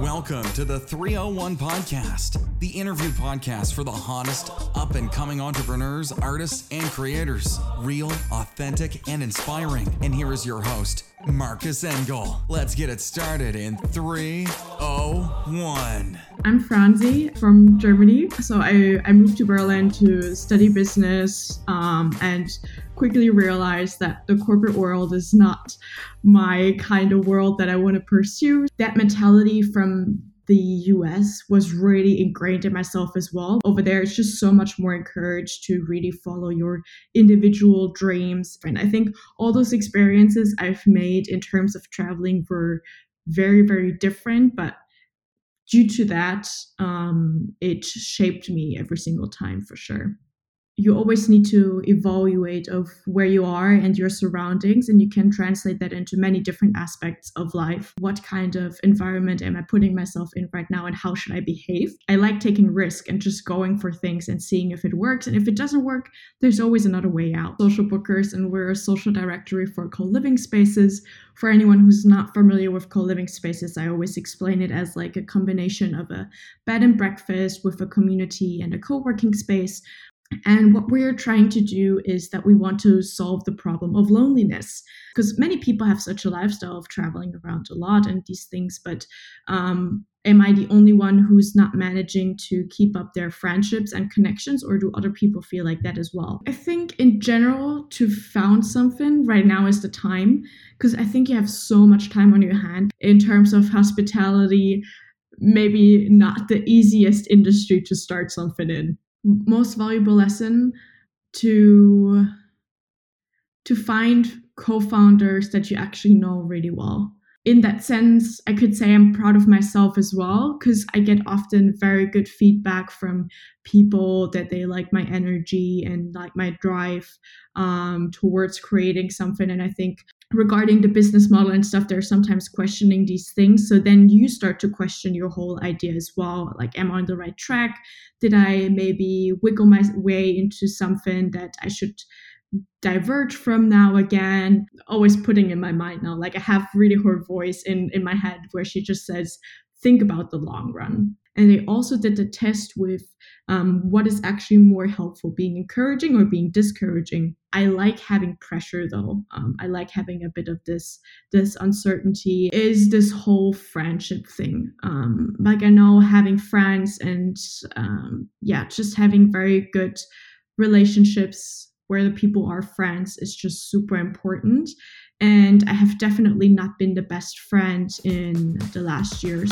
Welcome to the 301 Podcast, the interview podcast for the hottest up and coming entrepreneurs, artists, and creators. Real, authentic, and inspiring. And here is your host, Marcus Engel. Let's get it started in 301. I'm Franzi from Germany. So I, I moved to Berlin to study business um, and quickly realized that the corporate world is not my kind of world that I want to pursue. That mentality from the US was really ingrained in myself as well. Over there, it's just so much more encouraged to really follow your individual dreams. And I think all those experiences I've made in terms of traveling were very, very different, but due to that, um, it shaped me every single time for sure you always need to evaluate of where you are and your surroundings and you can translate that into many different aspects of life. What kind of environment am i putting myself in right now and how should i behave? I like taking risk and just going for things and seeing if it works and if it doesn't work there's always another way out. Social bookers and we're a social directory for co-living spaces. For anyone who's not familiar with co-living spaces i always explain it as like a combination of a bed and breakfast with a community and a co-working space and what we're trying to do is that we want to solve the problem of loneliness because many people have such a lifestyle of traveling around a lot and these things, but um, am I the only one who's not managing to keep up their friendships and connections, or do other people feel like that as well? I think in general, to found something right now is the time because I think you have so much time on your hand in terms of hospitality. Maybe not the easiest industry to start something in most valuable lesson to to find co-founders that you actually know really well in that sense i could say i'm proud of myself as well because i get often very good feedback from people that they like my energy and like my drive um, towards creating something. And i think regarding the business model and stuff they're sometimes questioning these things. So then you start to question your whole idea as well. Like am i on the right track? Did i maybe wiggle my way into something that i should diverge from now again always putting in my mind now like i have really her voice in in my head where she just says think about the long run and they also did the test with um, what is actually more helpful, being encouraging or being discouraging. I like having pressure though. Um, I like having a bit of this this uncertainty. Is this whole friendship thing? Um, like I know having friends and um, yeah, just having very good relationships where the people are friends is just super important. And I have definitely not been the best friend in the last years.